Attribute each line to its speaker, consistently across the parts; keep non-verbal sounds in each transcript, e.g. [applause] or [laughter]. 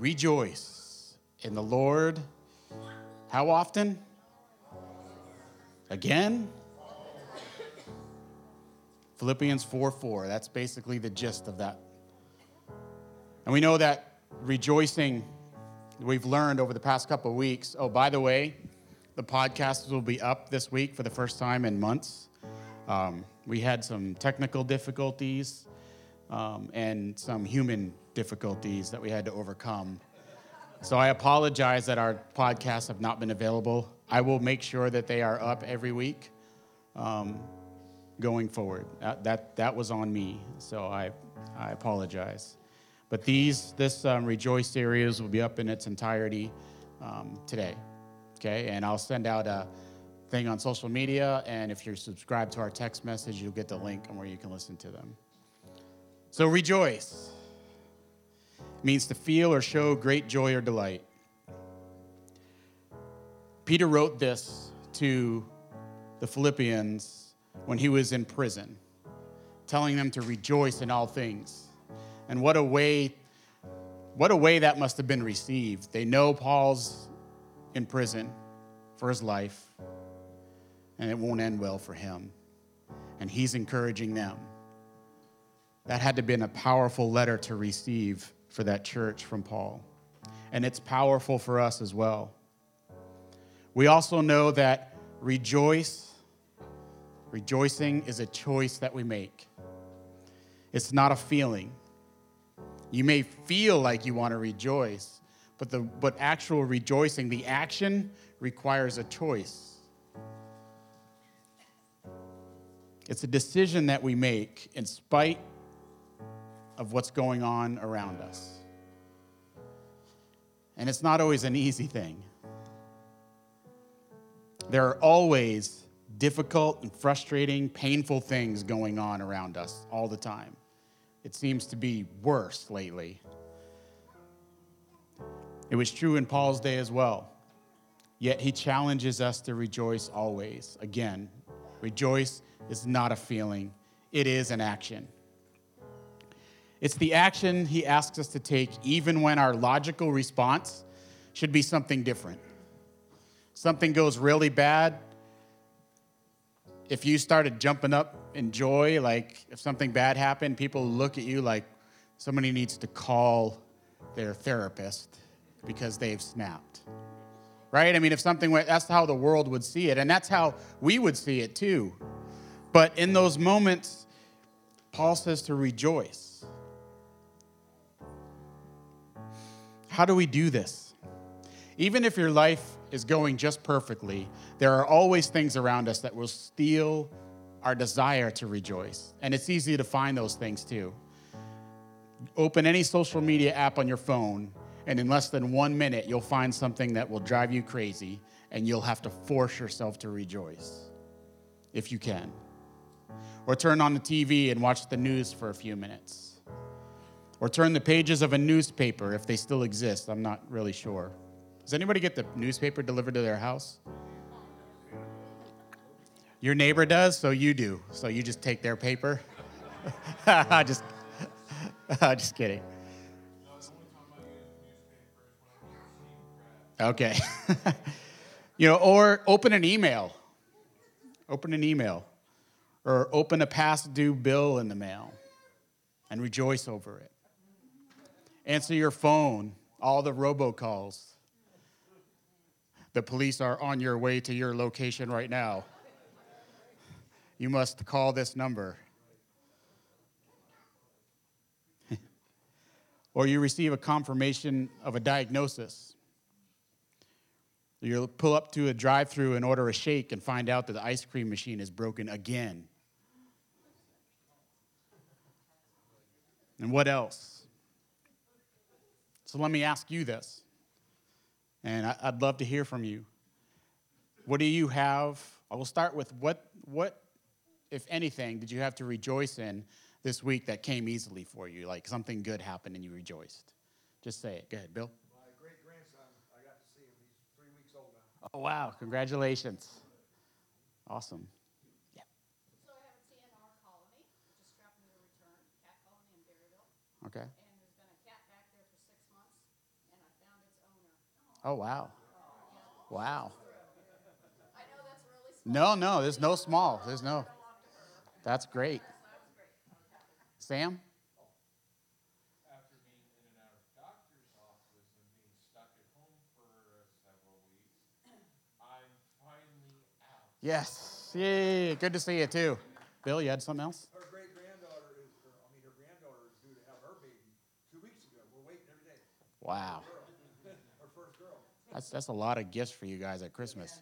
Speaker 1: rejoice in the Lord. How often? Again? Philippians 4 4. That's basically the gist of that. And we know that rejoicing, we've learned over the past couple of weeks. Oh, by the way, the podcast will be up this week for the first time in months. Um, we had some technical difficulties um, and some human difficulties that we had to overcome. So I apologize that our podcasts have not been available. I will make sure that they are up every week um, going forward. That, that, that was on me, so I, I apologize. But these, this um, Rejoice series will be up in its entirety um, today, okay? And I'll send out a thing on social media, and if you're subscribed to our text message, you'll get the link on where you can listen to them. So rejoice means to feel or show great joy or delight. Peter wrote this to the Philippians when he was in prison, telling them to rejoice in all things. And what a way what a way that must have been received. They know Paul's in prison for his life, and it won't end well for him. And he's encouraging them. That had to have been a powerful letter to receive for that church from Paul. And it's powerful for us as well. We also know that rejoice, rejoicing is a choice that we make. It's not a feeling. You may feel like you want to rejoice, but the but actual rejoicing, the action requires a choice. It's a decision that we make in spite of what's going on around us. And it's not always an easy thing. There are always difficult and frustrating, painful things going on around us all the time. It seems to be worse lately. It was true in Paul's day as well. Yet he challenges us to rejoice always. Again, rejoice is not a feeling, it is an action. It's the action he asks us to take, even when our logical response should be something different. Something goes really bad. If you started jumping up in joy, like if something bad happened, people look at you like somebody needs to call their therapist because they've snapped. Right? I mean, if something went, that's how the world would see it, and that's how we would see it too. But in those moments, Paul says to rejoice. How do we do this? Even if your life is going just perfectly, there are always things around us that will steal our desire to rejoice. And it's easy to find those things too. Open any social media app on your phone, and in less than one minute, you'll find something that will drive you crazy, and you'll have to force yourself to rejoice if you can. Or turn on the TV and watch the news for a few minutes or turn the pages of a newspaper if they still exist. I'm not really sure. Does anybody get the newspaper delivered to their house? Your neighbor does, so you do. So you just take their paper. [laughs] just, [laughs] just kidding. Okay. [laughs] you know, or open an email. Open an email. Or open a past due bill in the mail and rejoice over it. Answer your phone, all the robocalls. The police are on your way to your location right now. You must call this number. [laughs] or you receive a confirmation of a diagnosis. You'll pull up to a drive through and order a shake and find out that the ice cream machine is broken again. And what else? So let me ask you this, and I'd love to hear from you. What do you have? I will start with what, what, if anything, did you have to rejoice in this week that came easily for you? Like something good happened and you rejoiced. Just say it. Go ahead, Bill.
Speaker 2: My great grandson, I got to see him. He's three weeks old now.
Speaker 1: Oh, wow. Congratulations. Awesome.
Speaker 3: So I have a TNR colony, which is trapped in the return, cat colony in Berryville.
Speaker 1: Okay.
Speaker 3: And there's been a cat back there for six months, and
Speaker 1: Oh, wow. Wow.
Speaker 3: I know that's really small.
Speaker 1: No, no, there's no small. There's no. That's great. Sam?
Speaker 2: After being in and out of doctor's office and being stuck at home for uh, several weeks, I'm finally out.
Speaker 1: Yes. Yay. Good to see you, too. Bill, you had something else?
Speaker 2: Her great granddaughter is, I mean, her granddaughter is due to have her baby two weeks ago. We're waiting every day.
Speaker 1: Wow.
Speaker 2: Girl, her first girl.
Speaker 1: That's, that's a lot of gifts for you guys at Christmas.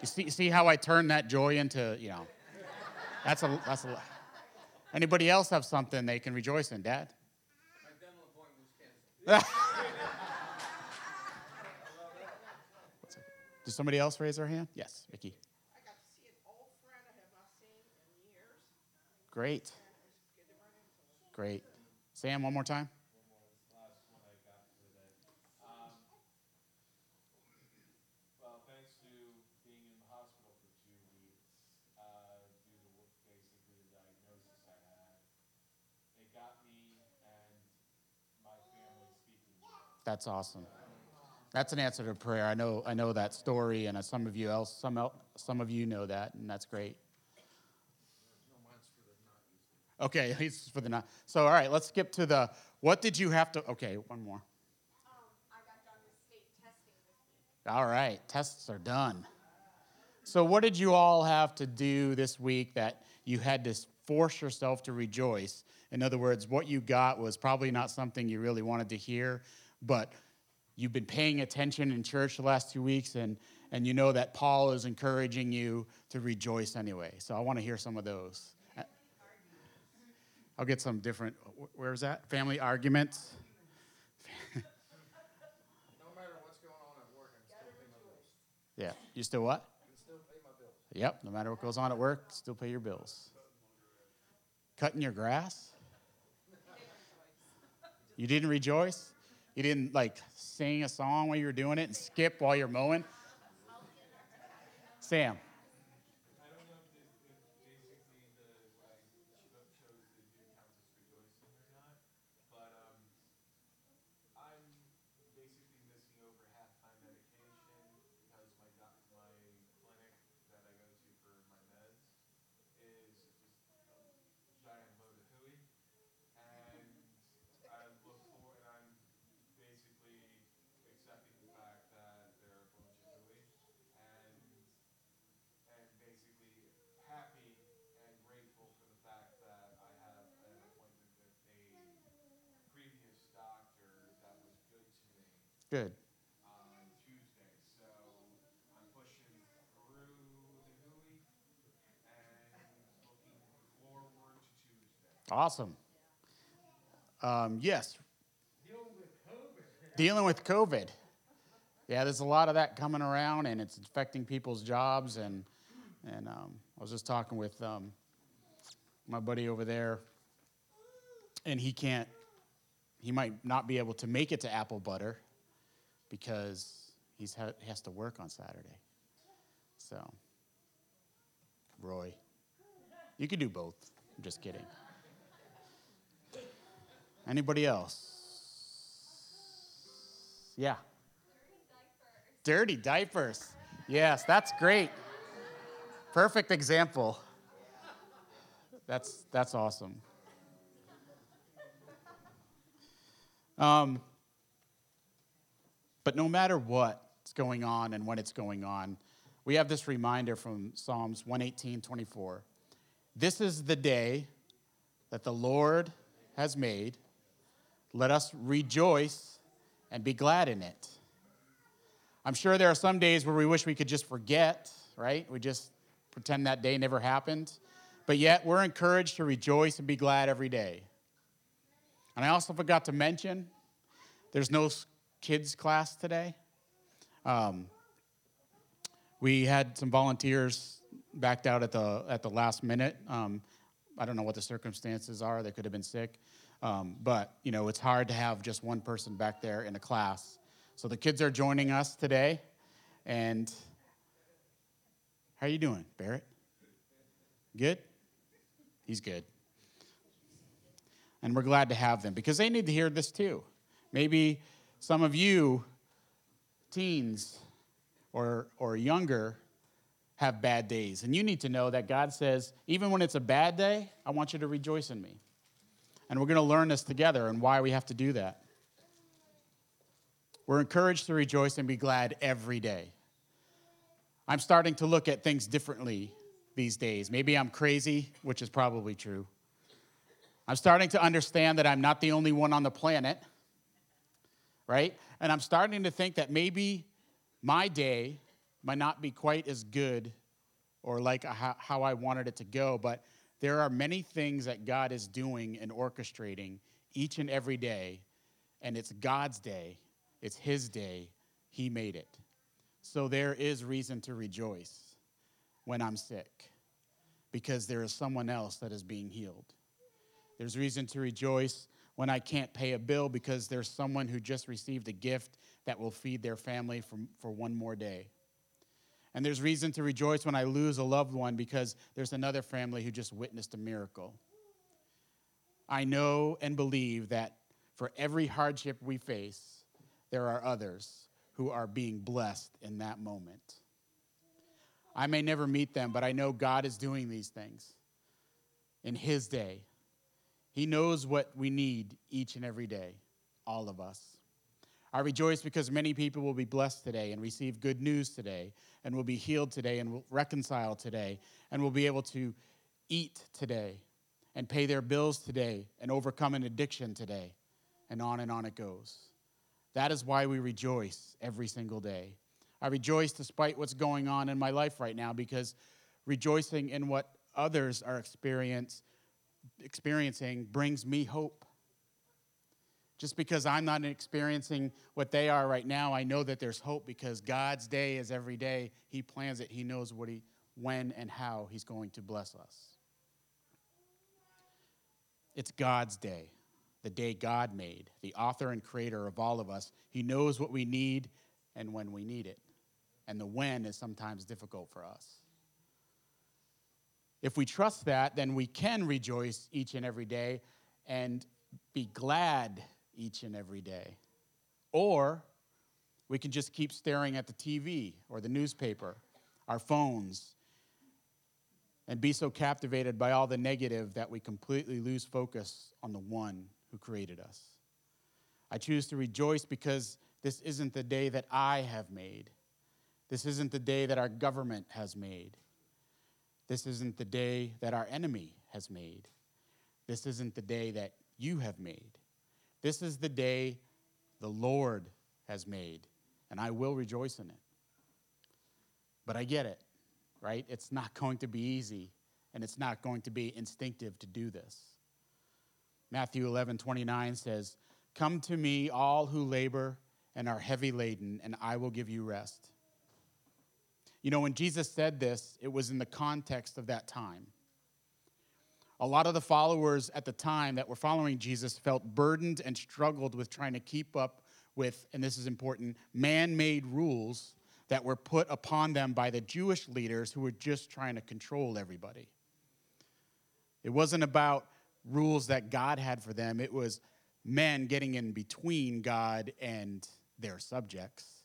Speaker 1: You see, see how I turned that joy into, you know, that's a, that's a, anybody else have something they can rejoice in, Dad?
Speaker 2: My dental appointment was canceled.
Speaker 1: Did somebody else raise their hand? Yes, Vicky.
Speaker 4: I got to see an old friend I have not seen in years.
Speaker 1: Great. Great. Sam, one more time.
Speaker 2: last one I got today. Um, well, thanks to being in the hospital for two weeks, uh, due to what basically the diagnosis I had, it got me and my family speaking.
Speaker 1: That's awesome. That's an answer to prayer. I know, I know that story, and some of you else, some, el- some of you know that, and that's great. Okay, [laughs] he's for the not. So, all right, let's skip to the. What did you have to? Okay, one more.
Speaker 3: Um, I got done with state testing this week.
Speaker 1: All right, tests are done. So, what did you all have to do this week that you had to force yourself to rejoice? In other words, what you got was probably not something you really wanted to hear, but you've been paying attention in church the last two weeks, and, and you know that Paul is encouraging you to rejoice anyway. So, I want to hear some of those. I'll get some different. wh- Where's that? Family arguments.
Speaker 2: No matter what's [laughs] going on at work, I still pay my bills.
Speaker 1: Yeah. You still what?
Speaker 2: Still.
Speaker 1: Yep, no matter what goes on at work, still pay your bills. Cutting your grass? You didn't rejoice? You didn't like sing a song while you were doing it and skip while you're mowing? Sam.
Speaker 2: I don't know if this, if basically the, I cho- chose the do counts as rejoicing or not, but, um, I'm basically missing over half my medication because my doc, my clinic that I go to for my meds is just a giant load of hooey. And I look for, and I'm basically accepting the fact that they're a bunch of hooey. And and basically happy and grateful for the fact that I have an appointment with a previous doctor that was good to me
Speaker 1: Good.
Speaker 2: on Tuesday. So I'm pushing through the hooey and looking forward to Tuesday.
Speaker 1: Awesome. Um, yes,
Speaker 2: Dealing with COVID.
Speaker 1: dealing with COVID. Yeah, there's a lot of that coming around, and it's affecting people's jobs. And and um, I was just talking with um, my buddy over there, and he can't. He might not be able to make it to Apple Butter because he's ha- he has to work on Saturday. So, Roy, you could do both. I'm just kidding. Anybody else? Yeah. Dirty diapers. Yes, that's great. Perfect example. That's that's awesome. Um, but no matter what's going on and when it's going on, we have this reminder from Psalms 118, 24. This is the day that the Lord has made. Let us rejoice and be glad in it. I'm sure there are some days where we wish we could just forget, right? We just pretend that day never happened. But yet, we're encouraged to rejoice and be glad every day. And I also forgot to mention there's no kids class today. Um, we had some volunteers backed out at the, at the last minute. Um, I don't know what the circumstances are, they could have been sick. Um, but, you know, it's hard to have just one person back there in a class. So the kids are joining us today. And how are you doing, Barrett? Good? He's good. And we're glad to have them because they need to hear this too. Maybe Some of you, teens or, or younger, have bad days. And you need to know that God says, even when it's a bad day, I want you to rejoice in me. And we're going to learn this together and why we have to do that. We're encouraged to rejoice and be glad every day. I'm starting to look at things differently these days. Maybe I'm crazy, which is probably true. I'm starting to understand that I'm not the only one on the planet, right? And I'm starting to think that maybe my day might not be quite as good or like how I wanted it to go, but there are many things that God is doing and orchestrating each and every day, and it's God's day, it's His day, He made it. So there is reason to rejoice when I'm sick because there is someone else that is being healed. There's reason to rejoice when I can't pay a bill because there's someone who just received a gift that will feed their family for, for one more day. And there's reason to rejoice when I lose a loved one because there's another family who just witnessed a miracle. I know and believe that for every hardship we face, there are others who are being blessed in that moment. I may never meet them, but I know God is doing these things in His day. He knows what we need each and every day, all of us. I rejoice because many people will be blessed today and receive good news today and will be healed today and will reconcile today and will be able to eat today and pay their bills today and overcome an addiction today. And on and on it goes. That is why we rejoice every single day. I rejoice despite what's going on in my life right now because rejoicing in what others are experience, experiencing brings me hope. Just because I'm not experiencing what they are right now, I know that there's hope because God's day is every day. He plans it. He knows what he, when and how He's going to bless us. It's God's day, the day God made, the author and creator of all of us. He knows what we need and when we need it. And the when is sometimes difficult for us. If we trust that, then we can rejoice each and every day and be glad each and every day. Or we can just keep staring at the TV or the newspaper, our phones, and be so captivated by all the negative that we completely lose focus on the one who created us. I choose to rejoice because this isn't the day that I have made. This isn't the day that our government has made. This isn't the day that our enemy has made. This isn't the day that you have made. This is the day the Lord has made, and I will rejoice in it. But I get it, right? It's not going to be easy, and it's not going to be instinctive to do this. Matthew 11, 29 says, Come to me, all who labor and are heavy laden, and I will give you rest. You know, when Jesus said this, it was in the context of that time. A lot of the followers at the time that were following Jesus felt burdened and struggled with trying to keep up with, and this is important, man made rules that were put upon them by the Jewish leaders who were just trying to control everybody. It wasn't about rules that God had for them, it was men getting in between God and their subjects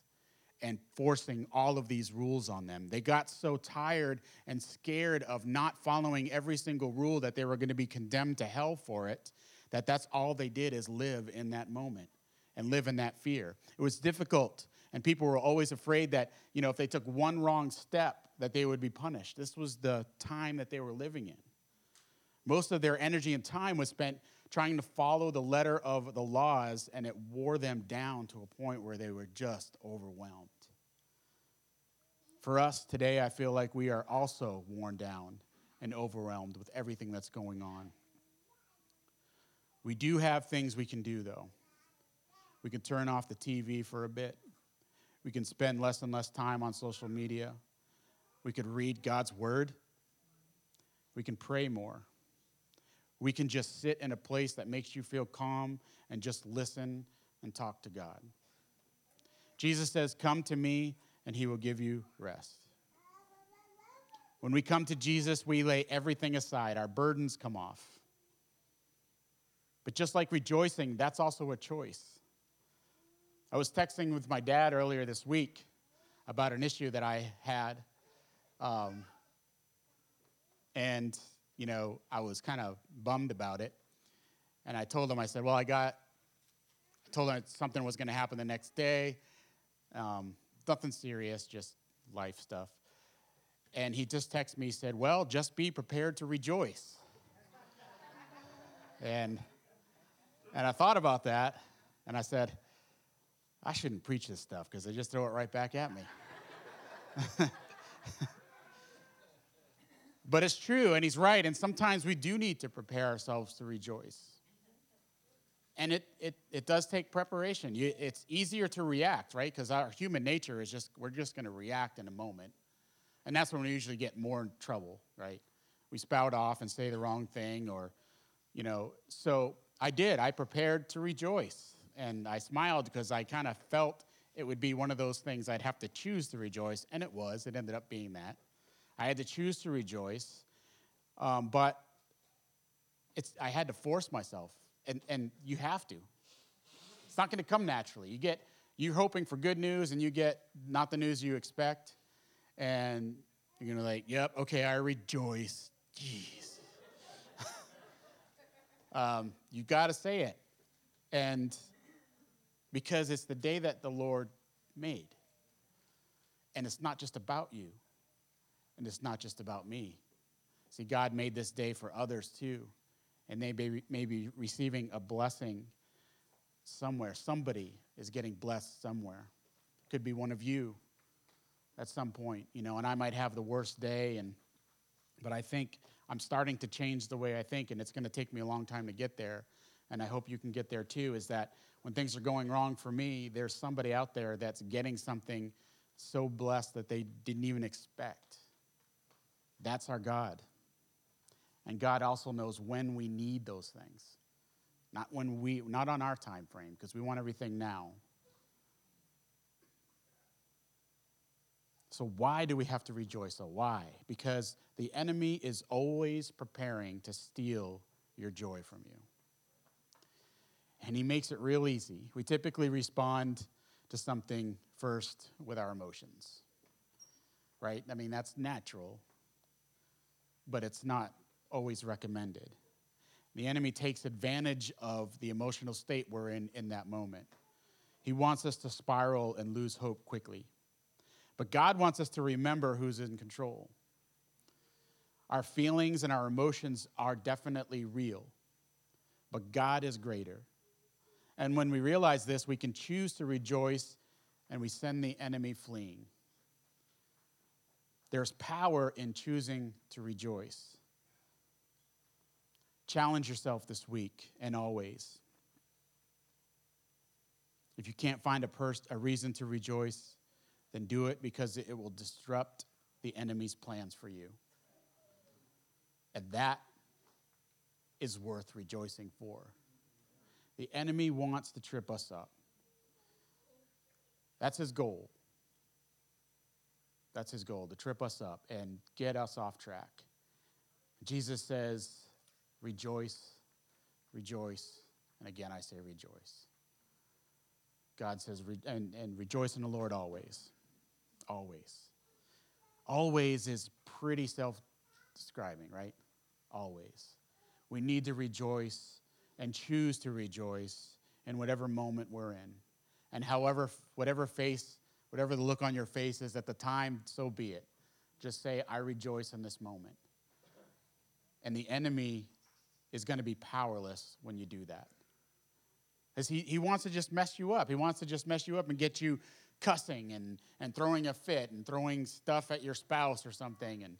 Speaker 1: and forcing all of these rules on them. They got so tired and scared of not following every single rule that they were going to be condemned to hell for it that that's all they did is live in that moment and live in that fear. It was difficult and people were always afraid that, you know, if they took one wrong step that they would be punished. This was the time that they were living in. Most of their energy and time was spent trying to follow the letter of the laws, and it wore them down to a point where they were just overwhelmed. For us today, I feel like we are also worn down and overwhelmed with everything that's going on. We do have things we can do, though. We can turn off the TV for a bit. We can spend less and less time on social media. We could read God's word. We can pray more. We can just sit in a place that makes you feel calm and just listen and talk to God. Jesus says, Come to me and he will give you rest. When we come to Jesus, we lay everything aside, our burdens come off. But just like rejoicing, that's also a choice. I was texting with my dad earlier this week about an issue that I had. Um, and, you know, I was kind of bummed about it. And I told him, I said, well, I got, I told him something was going to happen the next day. Um, nothing serious, just life stuff. And he just texted me, said, well, just be prepared to rejoice. and, and I thought about that, and I said, I shouldn't preach this stuff because they just throw it right back at me. [laughs] but it's true, and he's right. And sometimes we do need to prepare ourselves to rejoice. And it, it, it does take preparation. You, it's easier to react, right? Because our human nature is just, we're just going to react in a moment. And that's when we usually get more in trouble, right? We spout off and say the wrong thing, or, you know. So I did. I prepared to rejoice. And I smiled because I kind of felt it would be one of those things I'd have to choose to rejoice. And it was. It ended up being that. I had to choose to rejoice. Um, but it's, I had to force myself. And, and you have to. It's not going to come naturally. You get, you're hoping for good news, and you get not the news you expect and you're gonna like, yep, okay, I rejoice. Jeez. [laughs] um, you gotta say it. And because it's the day that the Lord made. And it's not just about you, and it's not just about me. See, God made this day for others too, and they may, may be receiving a blessing somewhere. Somebody is getting blessed somewhere. Could be one of you at some point, you know, and I might have the worst day and but I think I'm starting to change the way I think and it's going to take me a long time to get there and I hope you can get there too is that when things are going wrong for me, there's somebody out there that's getting something so blessed that they didn't even expect. That's our God. And God also knows when we need those things. Not when we not on our time frame because we want everything now. So, why do we have to rejoice? So, why? Because the enemy is always preparing to steal your joy from you. And he makes it real easy. We typically respond to something first with our emotions, right? I mean, that's natural, but it's not always recommended. The enemy takes advantage of the emotional state we're in in that moment. He wants us to spiral and lose hope quickly. But God wants us to remember who's in control. Our feelings and our emotions are definitely real, but God is greater. And when we realize this, we can choose to rejoice and we send the enemy fleeing. There's power in choosing to rejoice. Challenge yourself this week and always. If you can't find a, pers- a reason to rejoice, then do it because it will disrupt the enemy's plans for you. And that is worth rejoicing for. The enemy wants to trip us up. That's his goal. That's his goal, to trip us up and get us off track. Jesus says, rejoice, rejoice, and again I say rejoice. God says, and, and rejoice in the Lord always. Always. Always is pretty self describing, right? Always. We need to rejoice and choose to rejoice in whatever moment we're in. And however, whatever face, whatever the look on your face is at the time, so be it. Just say, I rejoice in this moment. And the enemy is going to be powerless when you do that. Because he, he wants to just mess you up. He wants to just mess you up and get you cussing and, and throwing a fit and throwing stuff at your spouse or something and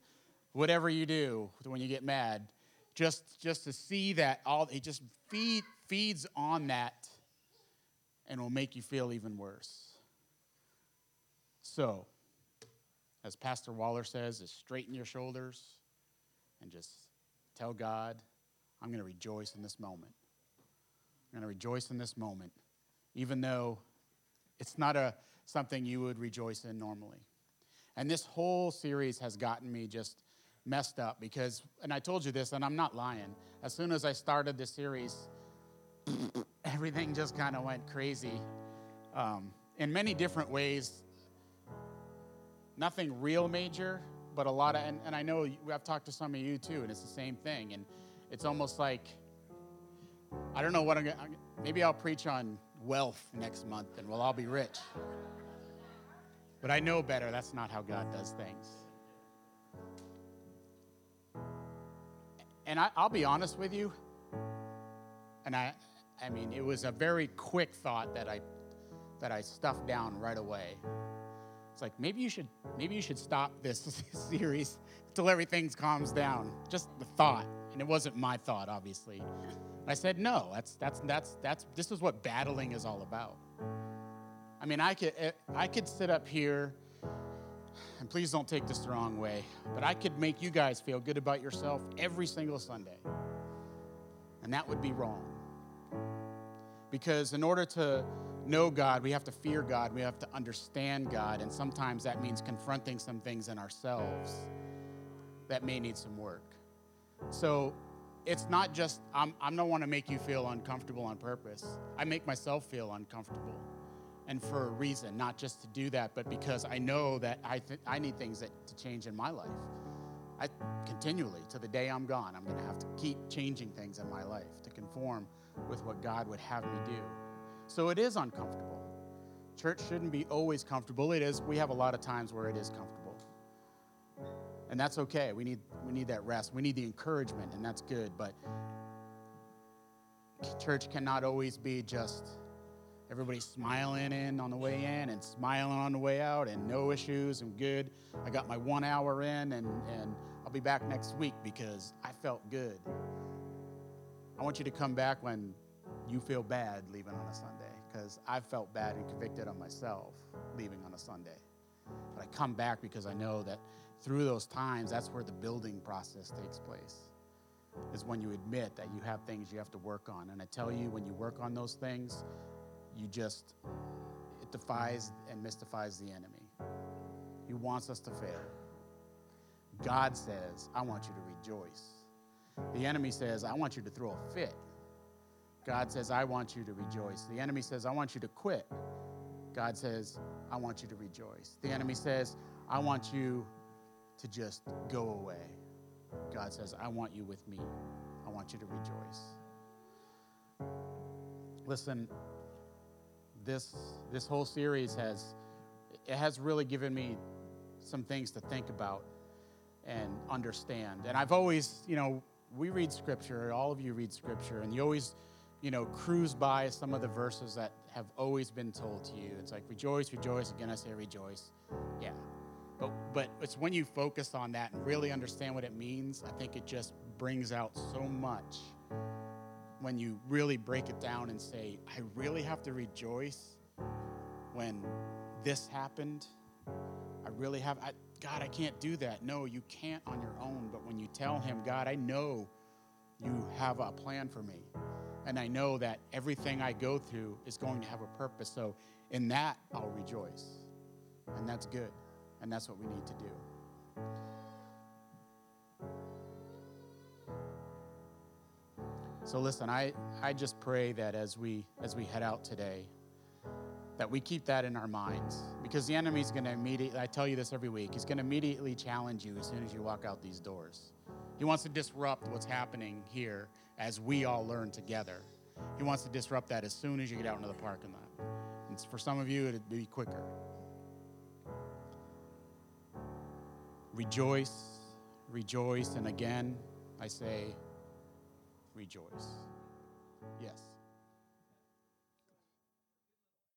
Speaker 1: whatever you do when you get mad just just to see that all it just feed, feeds on that and will make you feel even worse so as pastor waller says is straighten your shoulders and just tell god i'm going to rejoice in this moment i'm going to rejoice in this moment even though it's not a something you would rejoice in normally. And this whole series has gotten me just messed up because, and I told you this, and I'm not lying. As soon as I started this series, [laughs] everything just kind of went crazy. um, in many different ways. Nothing real major, but a lot of, and, and I know I've talked to some of you too, and it's the same thing. And it's almost like, I don't know what I'm gonna, maybe I'll preach on wealth next month and we'll all be rich. But I know better, that's not how God does things. And I, I'll be honest with you, and I, I mean, it was a very quick thought that I, that I stuffed down right away. It's like maybe you should, maybe you should stop this [laughs] series until everything calms down. Just the thought, and it wasn't my thought, obviously. I said no. That's that's that's that's this is what battling is all about. I mean, I could I could sit up here, and please don't take this the wrong way, but I could make you guys feel good about yourself every single Sunday, and that would be wrong. Because in order to know God, we have to fear God, we have to understand God, and sometimes that means confronting some things in ourselves that may need some work. So it's not just, I'm, I don't want to make you feel uncomfortable on purpose. I make myself feel uncomfortable, and for a reason, not just to do that, but because I know that I, th- I need things that, to change in my life. I continually, to the day I'm gone, I'm going to have to keep changing things in my life to conform with what God would have me do. So it is uncomfortable. Church shouldn't be always comfortable. It is. We have a lot of times where it is comfortable. And that's okay. We need we need that rest. We need the encouragement, and that's good, but church cannot always be just everybody smiling in on the way in and smiling on the way out and no issues and good. I got my 1 hour in and and I'll be back next week because I felt good. I want you to come back when you feel bad leaving on a Sunday because I felt bad and convicted on myself leaving on a Sunday. But I come back because I know that through those times, that's where the building process takes place. Is when you admit that you have things you have to work on. And I tell you, when you work on those things, you just, it defies and mystifies the enemy. He wants us to fail. God says, I want you to rejoice. The enemy says, I want you to throw a fit. God says, I want you to rejoice. The enemy says, I want you to quit. God says, I want you to rejoice. The enemy says, I want you to just go away. God says, I want you with me. I want you to rejoice. Listen, this this whole series has it has really given me some things to think about and understand. And I've always, you know, we read scripture, all of you read scripture, and you always, you know, cruise by some of the verses that have always been told to you. It's like rejoice, rejoice. Again, I say rejoice. Yeah. But but it's when you focus on that and really understand what it means, I think it just brings out so much when you really break it down and say, I really have to rejoice when this happened. I really have, I, God, I can't do that. No, you can't on your own. But when you tell Him, God, I know you have a plan for me. And I know that everything I go through is going to have a purpose. So in that, I'll rejoice. And that's good. And that's what we need to do. So listen, I, I just pray that as we as we head out today, that we keep that in our minds. Because the enemy's gonna immediately, I tell you this every week, he's gonna immediately challenge you as soon as you walk out these doors. He wants to disrupt what's happening here as we all learn together. He wants to disrupt that as soon as you get out into the parking lot. And for some of you, it'd be quicker. Rejoice, rejoice, and again, I say, rejoice. Yes.